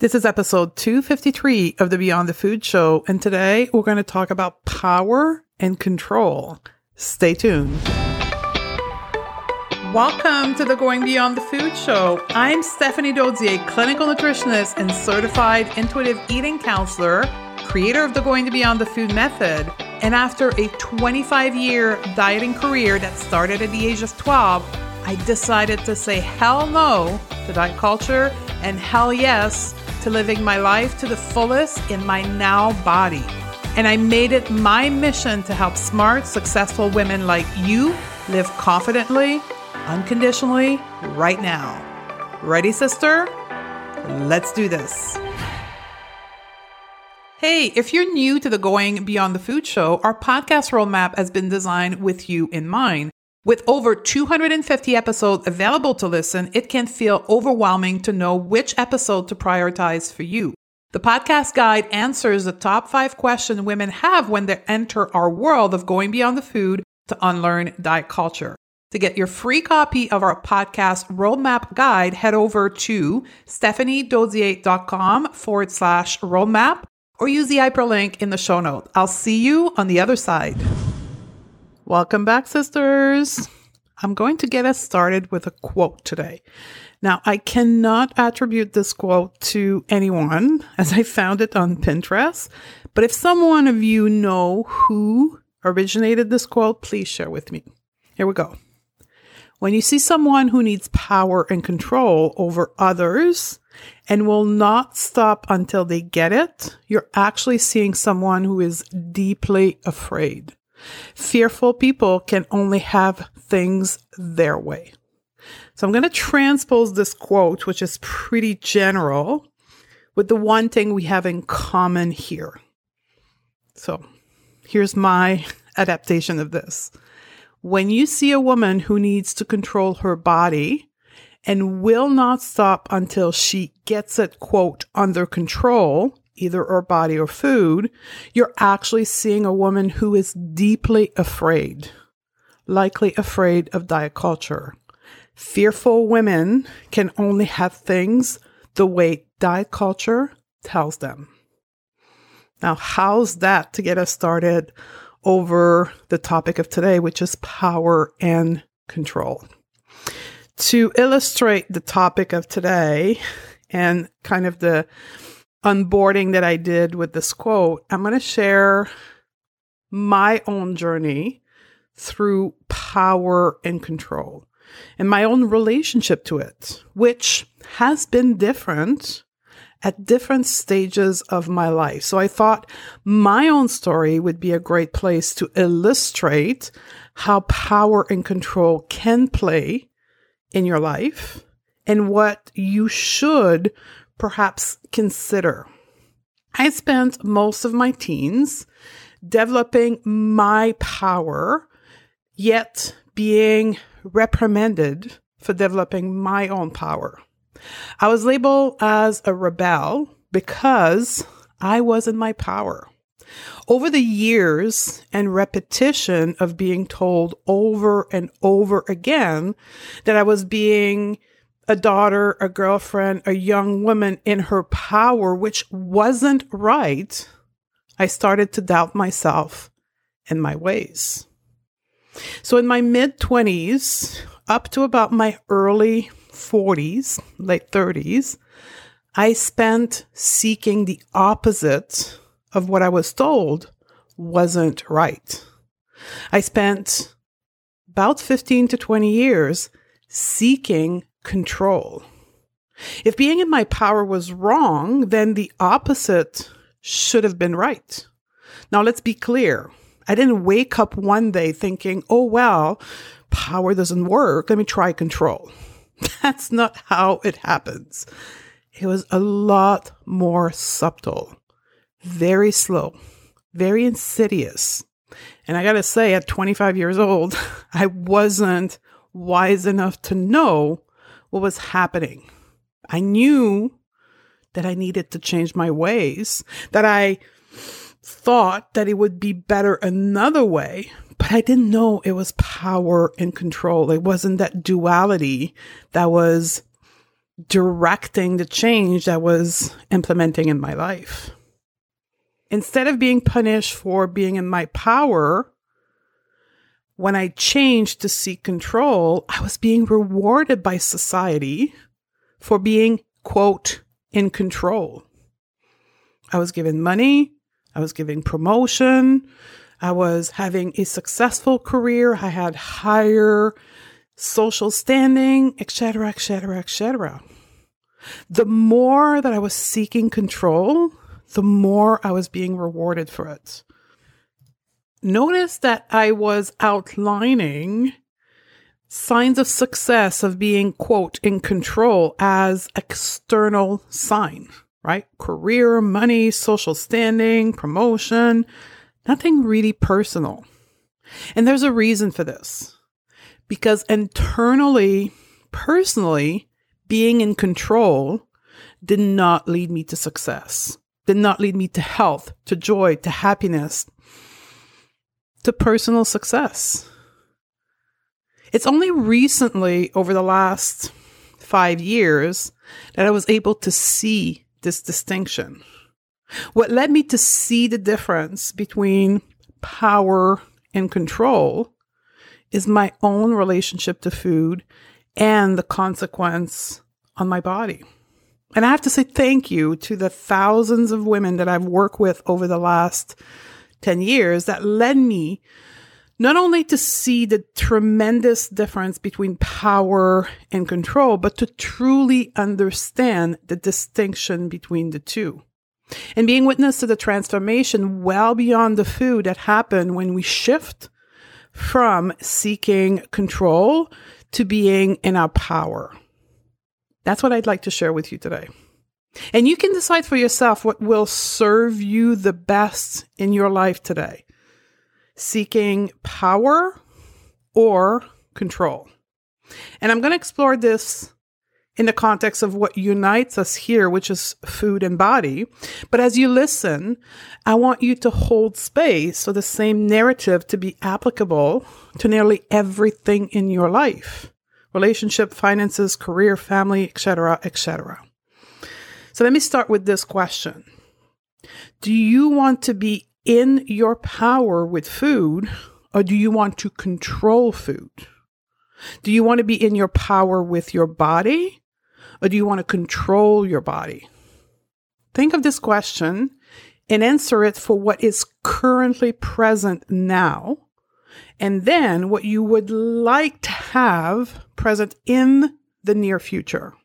This is episode 253 of the Beyond the Food Show, and today we're going to talk about power and control. Stay tuned. Welcome to the Going Beyond the Food Show. I'm Stephanie Dodier, clinical nutritionist and certified intuitive eating counselor, creator of the Going to Beyond the Food method. And after a 25 year dieting career that started at the age of 12, I decided to say hell no to diet culture and hell yes to living my life to the fullest in my now body. And I made it my mission to help smart, successful women like you live confidently, unconditionally, right now. Ready, sister? Let's do this. Hey, if you're new to the Going Beyond the Food Show, our podcast roadmap has been designed with you in mind. With over 250 episodes available to listen, it can feel overwhelming to know which episode to prioritize for you. The podcast guide answers the top five questions women have when they enter our world of going beyond the food to unlearn diet culture. To get your free copy of our podcast roadmap guide, head over to stephaniedodier.com forward slash roadmap or use the hyperlink in the show note. I'll see you on the other side. Welcome back, sisters. I'm going to get us started with a quote today. Now, I cannot attribute this quote to anyone as I found it on Pinterest, but if someone of you know who originated this quote, please share with me. Here we go. When you see someone who needs power and control over others and will not stop until they get it, you're actually seeing someone who is deeply afraid. Fearful people can only have things their way. So I'm going to transpose this quote, which is pretty general, with the one thing we have in common here. So here's my adaptation of this. When you see a woman who needs to control her body and will not stop until she gets it, quote, under control, either her body or food, you're actually seeing a woman who is deeply afraid, likely afraid of diet culture. Fearful women can only have things the way diet culture tells them. Now, how's that to get us started over the topic of today, which is power and control? To illustrate the topic of today and kind of the unboarding that I did with this quote, I'm going to share my own journey through power and control and my own relationship to it, which has been different at different stages of my life. So I thought my own story would be a great place to illustrate how power and control can play in your life and what you should perhaps consider. I spent most of my teens developing my power, yet being reprimanded for developing my own power. I was labeled as a rebel because I was in my power. Over the years and repetition of being told over and over again that I was being a daughter, a girlfriend, a young woman in her power, which wasn't right, I started to doubt myself and my ways. So, in my mid 20s, up to about my early 40s, late 30s, I spent seeking the opposite of what I was told wasn't right. I spent about 15 to 20 years seeking control. If being in my power was wrong, then the opposite should have been right. Now, let's be clear. I didn't wake up one day thinking, oh, well, power doesn't work. Let me try control. That's not how it happens. It was a lot more subtle, very slow, very insidious. And I got to say, at 25 years old, I wasn't wise enough to know what was happening. I knew that I needed to change my ways, that I thought that it would be better another way, but I didn't know it was power and control. It wasn't that duality that was directing the change that was implementing in my life. Instead of being punished for being in my power, when I changed to seek control, I was being rewarded by society for being, quote, in control. I was given money. I was giving promotion. I was having a successful career. I had higher social standing, etc., etc., etc. The more that I was seeking control, the more I was being rewarded for it. Notice that I was outlining signs of success of being, quote, in control as external sign, right? Career, money, social standing, promotion, nothing really personal. And there's a reason for this because internally, personally, being in control did not lead me to success, did not lead me to health, to joy, to happiness, to personal success. It's only recently, over the last five years, that I was able to see this distinction. What led me to see the difference between power and control is my own relationship to food and the consequence on my body. And I have to say thank you to the thousands of women that I've worked with over the last 10 years that led me not only to see the tremendous difference between power and control, but to truly understand the distinction between the two. And being witness to the transformation well beyond the food that happened when we shift from seeking control to being in our power. That's what I'd like to share with you today. And you can decide for yourself what will serve you the best in your life today seeking power or control. And I'm going to explore this in the context of what unites us here, which is food and body. But as you listen, I want you to hold space for the same narrative to be applicable to nearly everything in your life relationship, finances, career, family, etc., etc. So let me start with this question Do you want to be in your power with food, or do you want to control food? Do you want to be in your power with your body, or do you want to control your body? Think of this question and answer it for what is currently present now, and then what you would like to have present in the near future.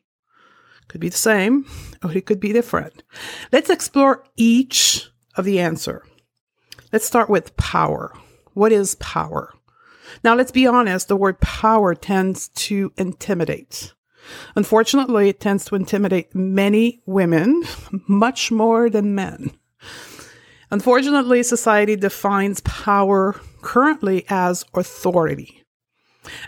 Could be the same, or it could be different. Let's explore each of the answer. Let's start with power. What is power? Now, let's be honest, the word power tends to intimidate. Unfortunately, it tends to intimidate many women much more than men. Unfortunately, society defines power currently as authority,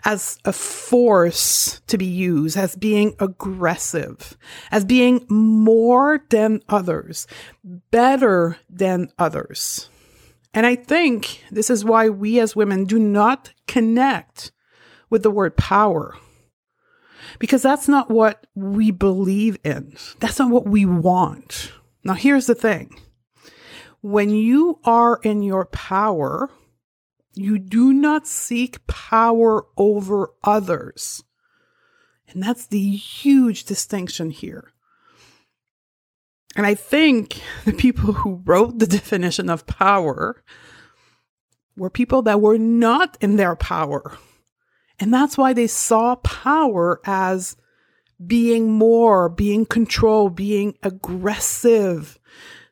as a force to be used, as being aggressive, as being more than others, better than others. And I think this is why we as women do not connect with the word power. Because that's not what we believe in. That's not what we want. Now, here's the thing when you are in your power, you do not seek power over others. And that's the huge distinction here. And I think the people who wrote the definition of power were people that were not in their power. And that's why they saw power as being more, being control, being aggressive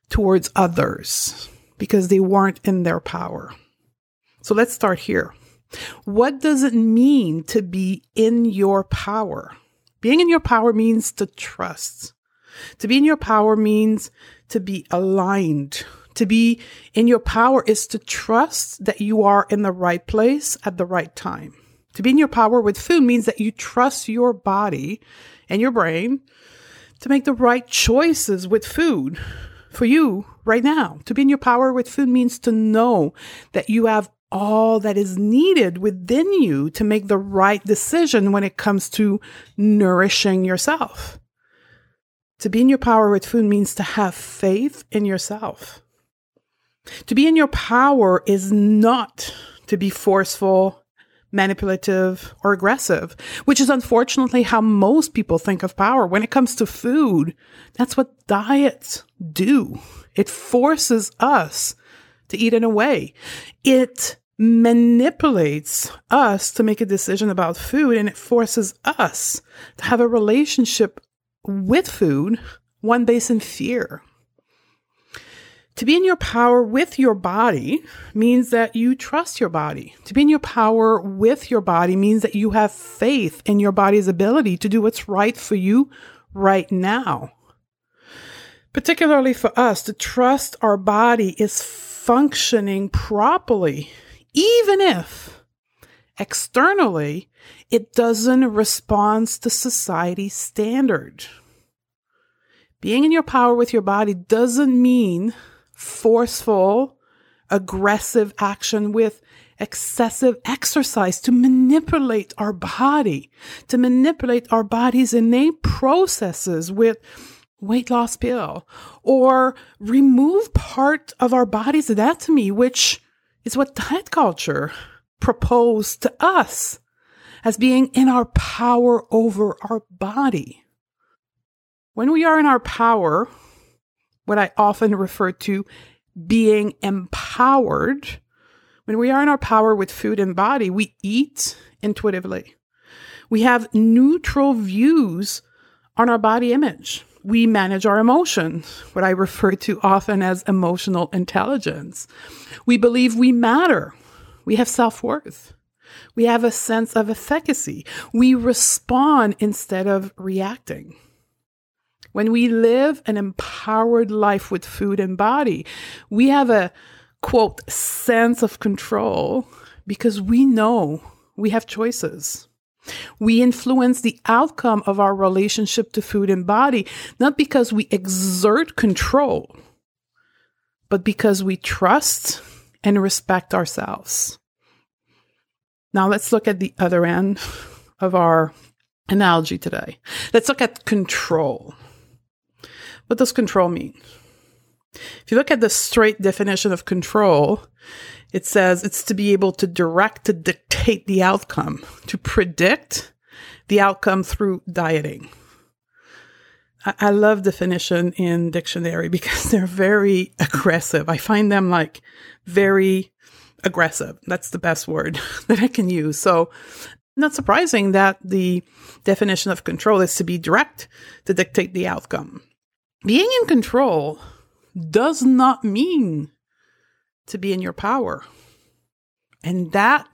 towards others because they weren't in their power. So let's start here. What does it mean to be in your power? Being in your power means to trust. To be in your power means to be aligned. To be in your power is to trust that you are in the right place at the right time. To be in your power with food means that you trust your body and your brain to make the right choices with food for you right now. To be in your power with food means to know that you have all that is needed within you to make the right decision when it comes to nourishing yourself. To be in your power with food means to have faith in yourself. To be in your power is not to be forceful, manipulative, or aggressive, which is unfortunately how most people think of power. When it comes to food, that's what diets do. It forces us to eat in a way. It manipulates us to make a decision about food and it forces us to have a relationship with food, one based in fear. To be in your power with your body means that you trust your body. To be in your power with your body means that you have faith in your body's ability to do what's right for you right now. Particularly for us, to trust our body is functioning properly, even if externally it doesn't respond to society's standard. Being in your power with your body doesn't mean forceful, aggressive action with excessive exercise to manipulate our body, to manipulate our body's innate processes with weight loss pill or remove part of our body's anatomy, which is what diet culture proposed to us as being in our power over our body. When we are in our power, what I often refer to being empowered. When we are in our power with food and body, we eat intuitively. We have neutral views on our body image. We manage our emotions, what I refer to often as emotional intelligence. We believe we matter. We have self worth. We have a sense of efficacy. We respond instead of reacting. When we live an empowered life with food and body, we have a quote sense of control because we know we have choices. We influence the outcome of our relationship to food and body, not because we exert control, but because we trust and respect ourselves. Now let's look at the other end of our analogy today. Let's look at control. What does control mean? If you look at the straight definition of control, it says it's to be able to direct, to dictate the outcome, to predict the outcome through dieting. I, I love definition in dictionary because they're very aggressive. I find them like very aggressive. That's the best word that I can use. So not surprising that the definition of control is to be direct, to dictate the outcome being in control does not mean to be in your power. And that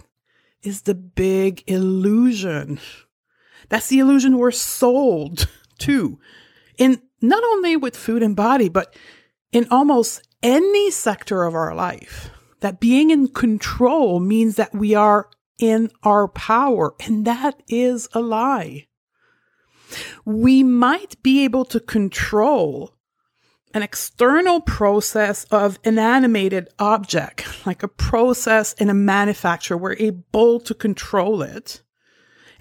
is the big illusion. That's the illusion we're sold to. In not only with food and body, but in almost any sector of our life. That being in control means that we are in our power. And that is a lie we might be able to control an external process of an animated object, like a process in a manufacturer. We're able to control it.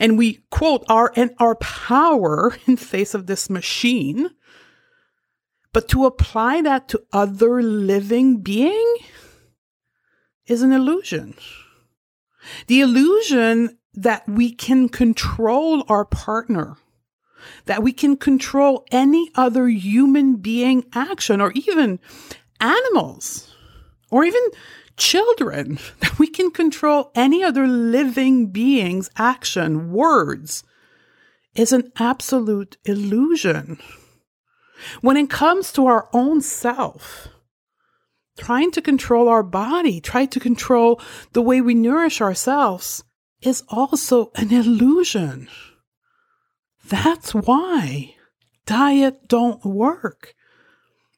And we quote our and our power in face of this machine. But to apply that to other living being is an illusion. The illusion that we can control our partner that we can control any other human being action or even animals or even children, that we can control any other living being's action, words, is an absolute illusion. When it comes to our own self, trying to control our body, trying to control the way we nourish ourselves is also an illusion. That's why diet don't work.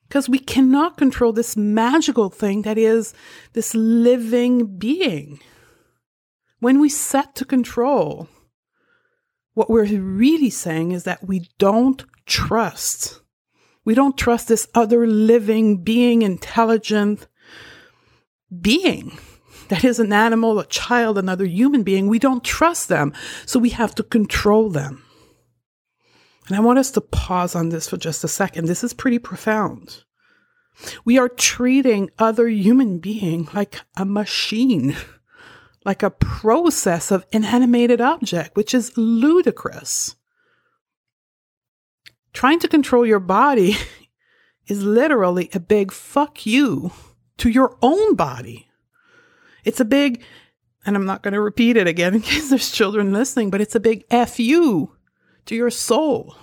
Because we cannot control this magical thing that is this living being. When we set to control, what we're really saying is that we don't trust. We don't trust this other living being, intelligent being that is an animal, a child, another human being. We don't trust them. So we have to control them. And I want us to pause on this for just a second. This is pretty profound. We are treating other human being like a machine, like a process of inanimated object, which is ludicrous. Trying to control your body is literally a big fuck you to your own body. It's a big, and I'm not going to repeat it again in case there's children listening, but it's a big F you to your soul,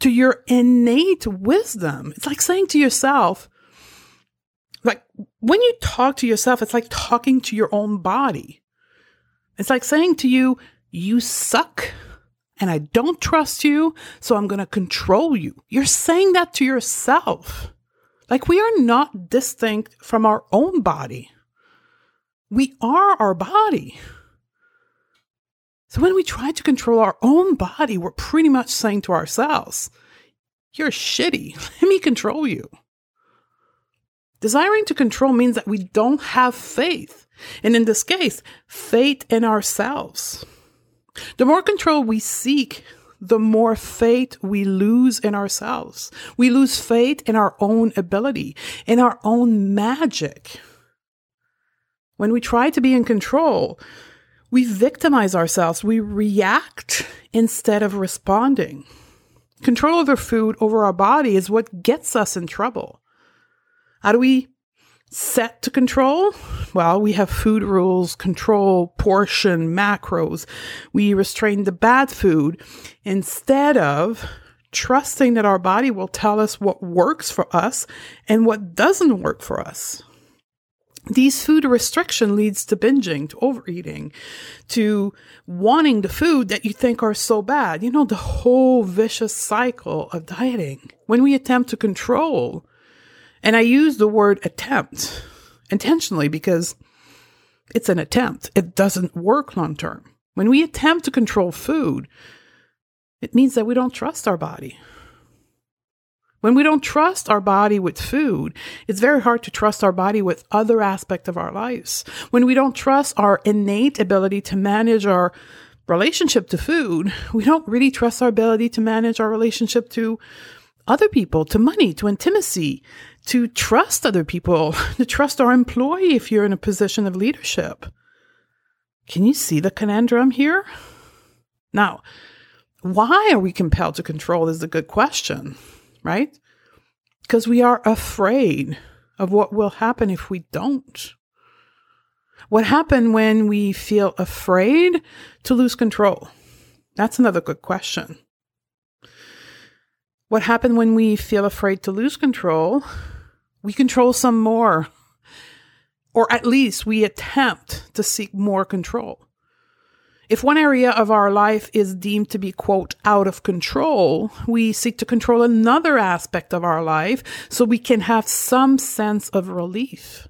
to your innate wisdom. It's like saying to yourself, like when you talk to yourself, it's like talking to your own body. It's like saying to you, you suck and I don't trust you, so I'm going to control you. You're saying that to yourself. Like we are not distinct from our own body. We are our body. So when we try to control our own body, we're pretty much saying to ourselves, You're shitty. Let me control you. Desiring to control means that we don't have faith. And in this case, faith in ourselves. The more control we seek, the more faith we lose in ourselves. We lose faith in our own ability, in our own magic. When we try to be in control, we victimize ourselves. We react instead of responding. Control over food, over our body is what gets us in trouble. How do we set to control? Well, we have food rules, control, portion, macros. We restrain the bad food instead of trusting that our body will tell us what works for us and what doesn't work for us. These food restriction leads to binging, to overeating, to wanting the food that you think are so bad. You know, the whole vicious cycle of dieting. When we attempt to control, and I use the word attempt intentionally because it's an attempt. It doesn't work long term. When we attempt to control food, it means that we don't trust our body. When we don't trust our body with food, it's very hard to trust our body with other aspects of our lives. When we don't trust our innate ability to manage our relationship to food, we don't really trust our ability to manage our relationship to other people, to money, to intimacy, to trust other people, to trust our employee if you're in a position of leadership. Can you see the conundrum here? Now, why are we compelled to control is a good question, right? Because we are afraid of what will happen if we don't. What happened when we feel afraid to lose control? That's another good question. What happened when we feel afraid to lose control? We control some more, or at least we attempt to seek more control. If one area of our life is deemed to be, quote, out of control, we seek to control another aspect of our life so we can have some sense of relief.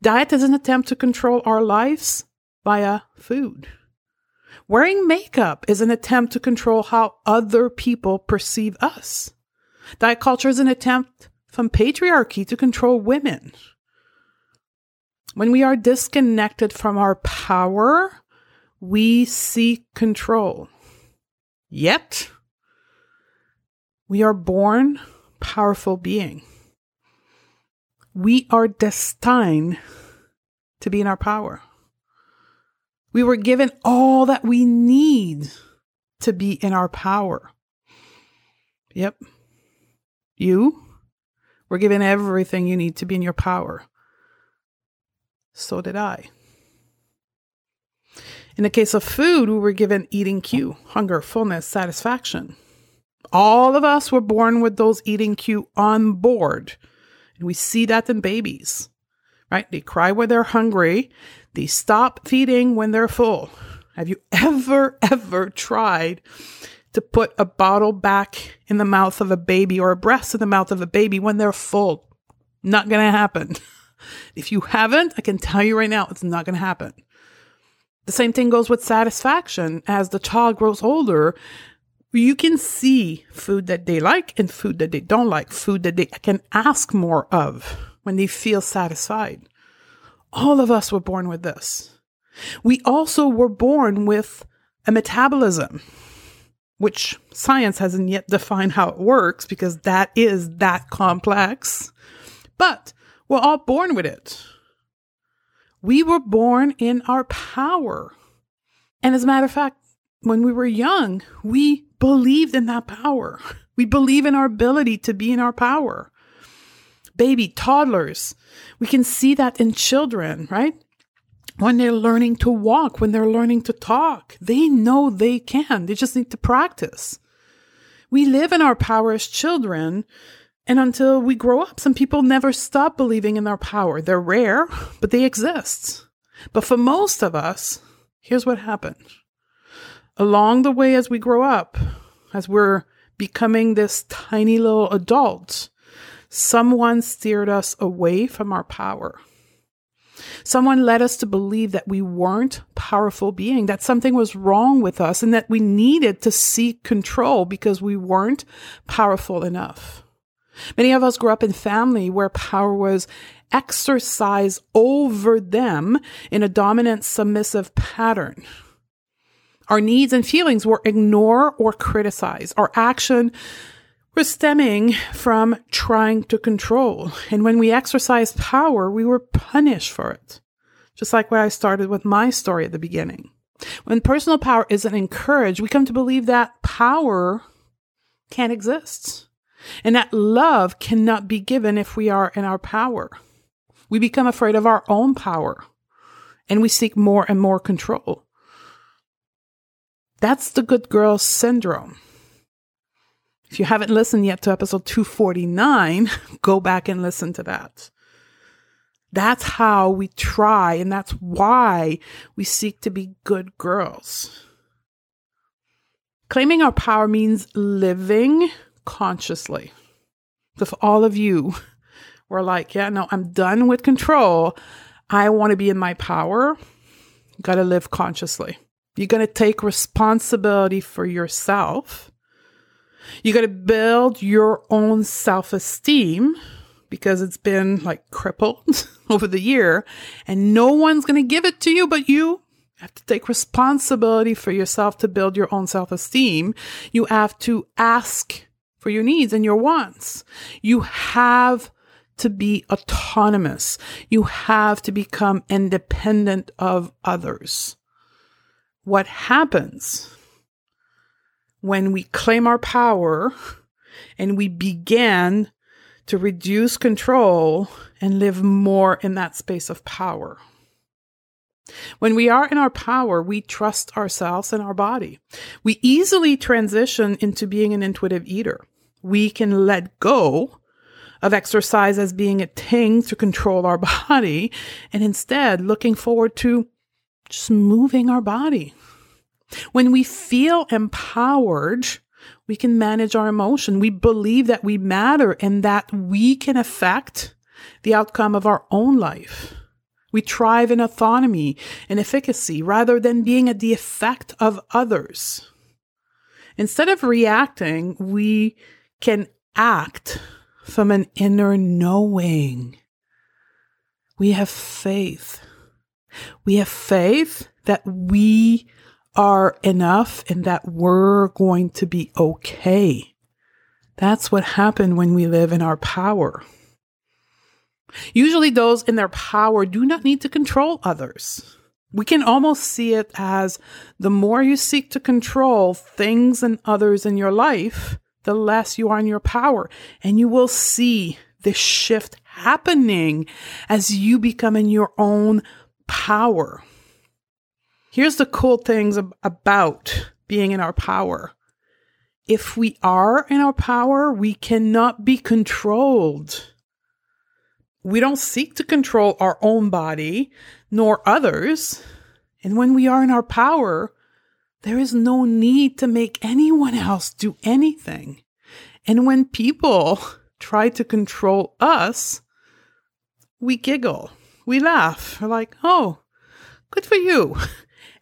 Diet is an attempt to control our lives via food. Wearing makeup is an attempt to control how other people perceive us. Diet culture is an attempt from patriarchy to control women. When we are disconnected from our power, we seek control. Yet, we are born powerful being. We are destined to be in our power. We were given all that we need to be in our power. Yep. You were given everything you need to be in your power. So did I. In the case of food, we were given eating cue, hunger, fullness, satisfaction. All of us were born with those eating cue on board. And we see that in babies, right? They cry when they're hungry. They stop feeding when they're full. Have you ever, ever tried to put a bottle back in the mouth of a baby or a breast in the mouth of a baby when they're full? Not going to happen. If you haven't, I can tell you right now, it's not going to happen. The same thing goes with satisfaction. As the child grows older, you can see food that they like and food that they don't like, food that they can ask more of when they feel satisfied. All of us were born with this. We also were born with a metabolism. which science hasn't yet defined how it works because that is that complex. But we're all born with it. We were born in our power. And as a matter of fact, when we were young, we believed in that power. We believe in our ability to be in our power. Baby, toddlers, we can see that in children, right? When they're learning to walk, when they're learning to talk, they know they can. They just need to practice. We live in our power as children, and until we grow up, some people never stop believing in their power. They're rare, but they exist. But for most of us, here's what happened. Along the way, as we grow up, as we're becoming this tiny little adult, someone steered us away from our power. Someone led us to believe that we weren't powerful being, that something was wrong with us, and that we needed to seek control because we weren't powerful enough. Many of us grew up in family where power was exercised over them in a dominant submissive pattern. Our needs and feelings were ignored or criticized. Our action was stemming from trying to control. And when we exercised power, we were punished for it. Just like where I started with my story at the beginning. When personal power isn't encouraged, we come to believe that power can't exist and that love cannot be given if we are in our power. We become afraid of our own power and we seek more and more control. That's the good girl syndrome. If you haven't listened yet to episode 249, go back and listen to that. That's how we try, and that's why we seek to be good girls. Claiming our power means living consciously. If all of you were like, yeah, no, I'm done with control, I want to be in my power, you got to live consciously. You're going to take responsibility for yourself. You got to build your own self esteem because it's been like crippled over the year, and no one's going to give it to you but you. Have to take responsibility for yourself to build your own self esteem. You have to ask for your needs and your wants. You have to be autonomous. You have to become independent of others. What happens when we claim our power and we begin to reduce control and live more in that space of power? When we are in our power, we trust ourselves and our body. We easily transition into being an intuitive eater we can let go of exercise as being a thing to control our body and instead looking forward to just moving our body. When we feel empowered, we can manage our emotion. We believe that we matter and that we can affect the outcome of our own life. We thrive in autonomy and efficacy rather than being at the effect of others. Instead of reacting, we can act from an inner knowing. We have faith. We have faith that we are enough and that we're going to be okay. That's what happened when we live in our power. Usually, those in their power do not need to control others. We can almost see it as the more you seek to control things and others in your life, the less you are in your power. And you will see this shift happening as you become in your own power. Here's the cool things ab- about being in our power. If we are in our power, we cannot be controlled. We don't seek to control our own body nor others. And when we are in our power, there is no need to make anyone else do anything. And when people try to control us, we giggle, we laugh, we're like, oh, good for you.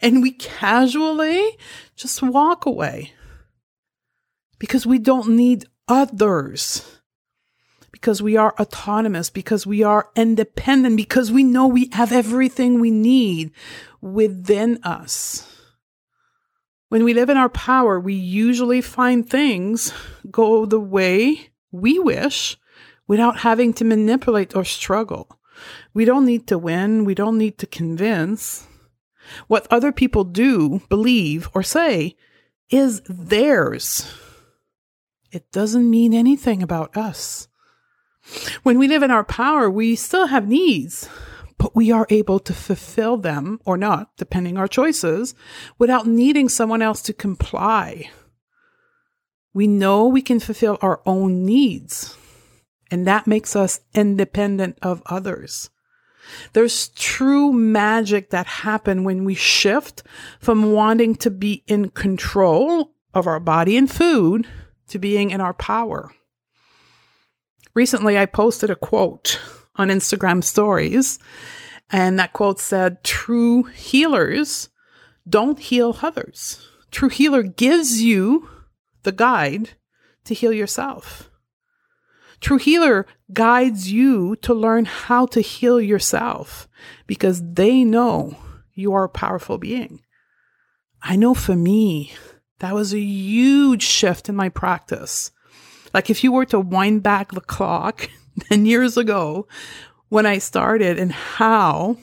And we casually just walk away because we don't need others, because we are autonomous, because we are independent, because we know we have everything we need within us. When we live in our power, we usually find things go the way we wish without having to manipulate or struggle. We don't need to win. We don't need to convince. What other people do, believe, or say is theirs. It doesn't mean anything about us. When we live in our power, we still have needs, but we are able to fulfill them or not, depending our choices, without needing someone else to comply. We know we can fulfill our own needs, and that makes us independent of others. There's true magic that happen when we shift from wanting to be in control of our body and food to being in our power. Recently, I posted a quote on Instagram stories, and that quote said, True healers don't heal others. True healer gives you the guide to heal yourself. True healer guides you to learn how to heal yourself because they know you are a powerful being. I know for me, that was a huge shift in my practice. Like if you were to wind back the clock 10 years ago when I started and how,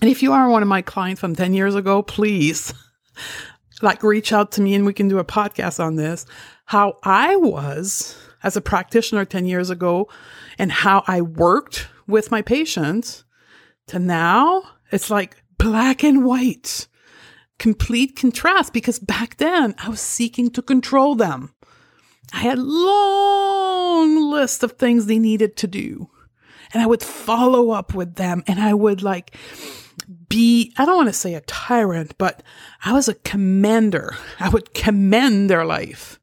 and if you are one of my clients from 10 years ago, please like reach out to me and we can do a podcast on this, how I was as a practitioner 10 years ago and how I worked with my patients to now it's like black and white, complete contrast because back then I was seeking to control them. I had long list of things they needed to do and I would follow up with them and I would like be, I don't want to say a tyrant, but I was a commander. I would commend their life.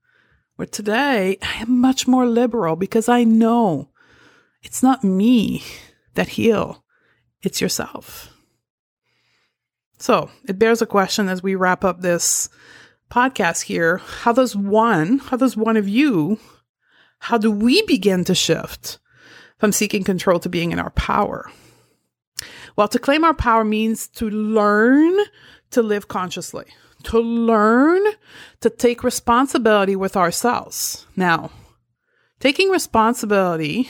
But today, I am much more liberal because I know it's not me that heal, it's yourself. So it bears a question as we wrap up this podcast here. How does one, how does one of you, how do we begin to shift from seeking control to being in our power? Well, to claim our power means to learn to live consciously to learn to take responsibility with ourselves. Now, taking responsibility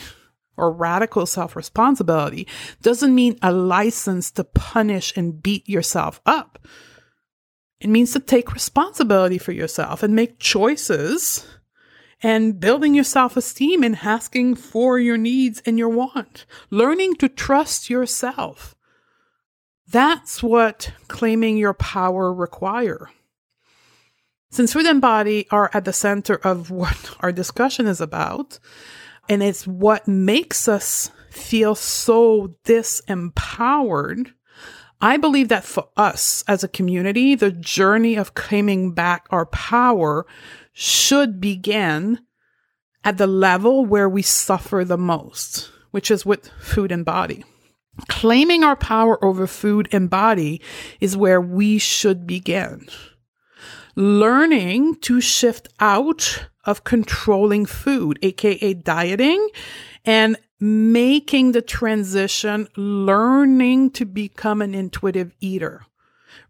or radical self responsibility doesn't mean a license to punish and beat yourself up. It means to take responsibility for yourself and make choices and building your self esteem and asking for your needs and your want. Learning to trust yourself that's what claiming your power require. Since food and body are at the center of what our discussion is about, and it's what makes us feel so disempowered, I believe that for us as a community, the journey of claiming back our power should begin at the level where we suffer the most, which is with food and body. Claiming our power over food and body is where we should begin. Learning to shift out of controlling food, aka dieting, and making the transition, learning to become an intuitive eater.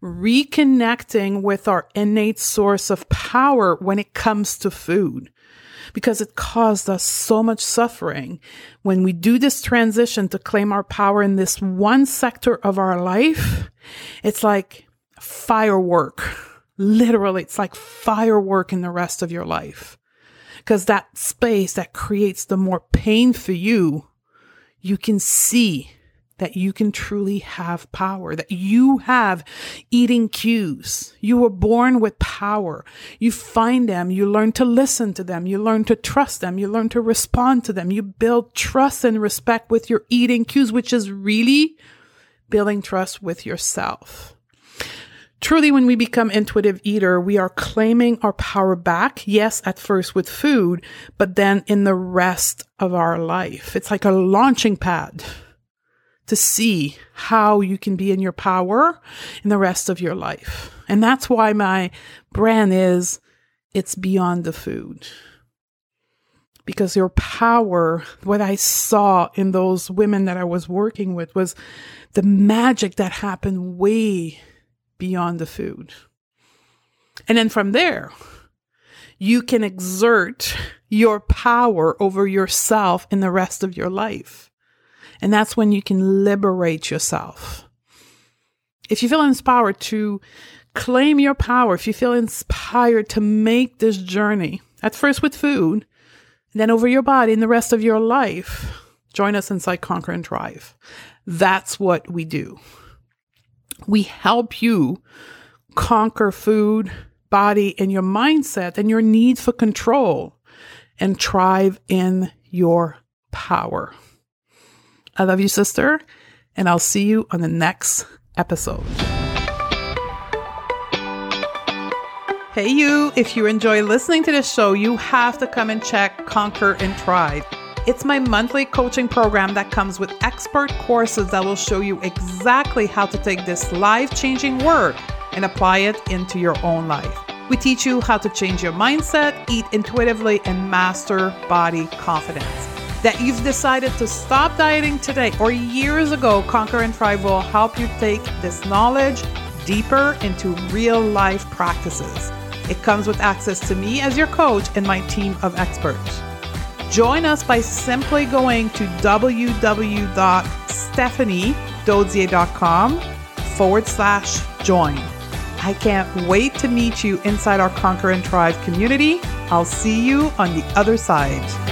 Reconnecting with our innate source of power when it comes to food because it caused us so much suffering. When we do this transition to claim our power in this one sector of our life, it's like firework. Literally, it's like firework in the rest of your life. Because that space that creates the more pain for you, you can see that you can truly have power, that you have eating cues. You were born with power. You find them, you learn to listen to them, you learn to trust them, you learn to respond to them. You build trust and respect with your eating cues, which is really building trust with yourself. Truly, when we become intuitive eater, we are claiming our power back. Yes, at first with food, but then in the rest of our life. It's like a launching pad to see how you can be in your power in the rest of your life. And that's why my brand is it's beyond the food. Because your power, what I saw in those women that I was working with was the magic that happened way beyond the food. And then from there, you can exert your power over yourself in the rest of your life. And that's when you can liberate yourself. If you feel inspired to claim your power, if you feel inspired to make this journey, at first with food, then over your body and the rest of your life, join us inside Conquer and Thrive. That's what we do. We help you conquer food, body, and your mindset and your need for control and thrive in your power. I love you, sister, and I'll see you on the next episode. Hey, you, if you enjoy listening to this show, you have to come and check Conquer and Thrive. It's my monthly coaching program that comes with expert courses that will show you exactly how to take this life changing work and apply it into your own life. We teach you how to change your mindset, eat intuitively, and master body confidence. That you've decided to stop dieting today or years ago, Conquer and Thrive will help you take this knowledge deeper into real life practices. It comes with access to me as your coach and my team of experts. Join us by simply going to www.stephaniedodier.com forward slash join. I can't wait to meet you inside our Conquer and Thrive community. I'll see you on the other side.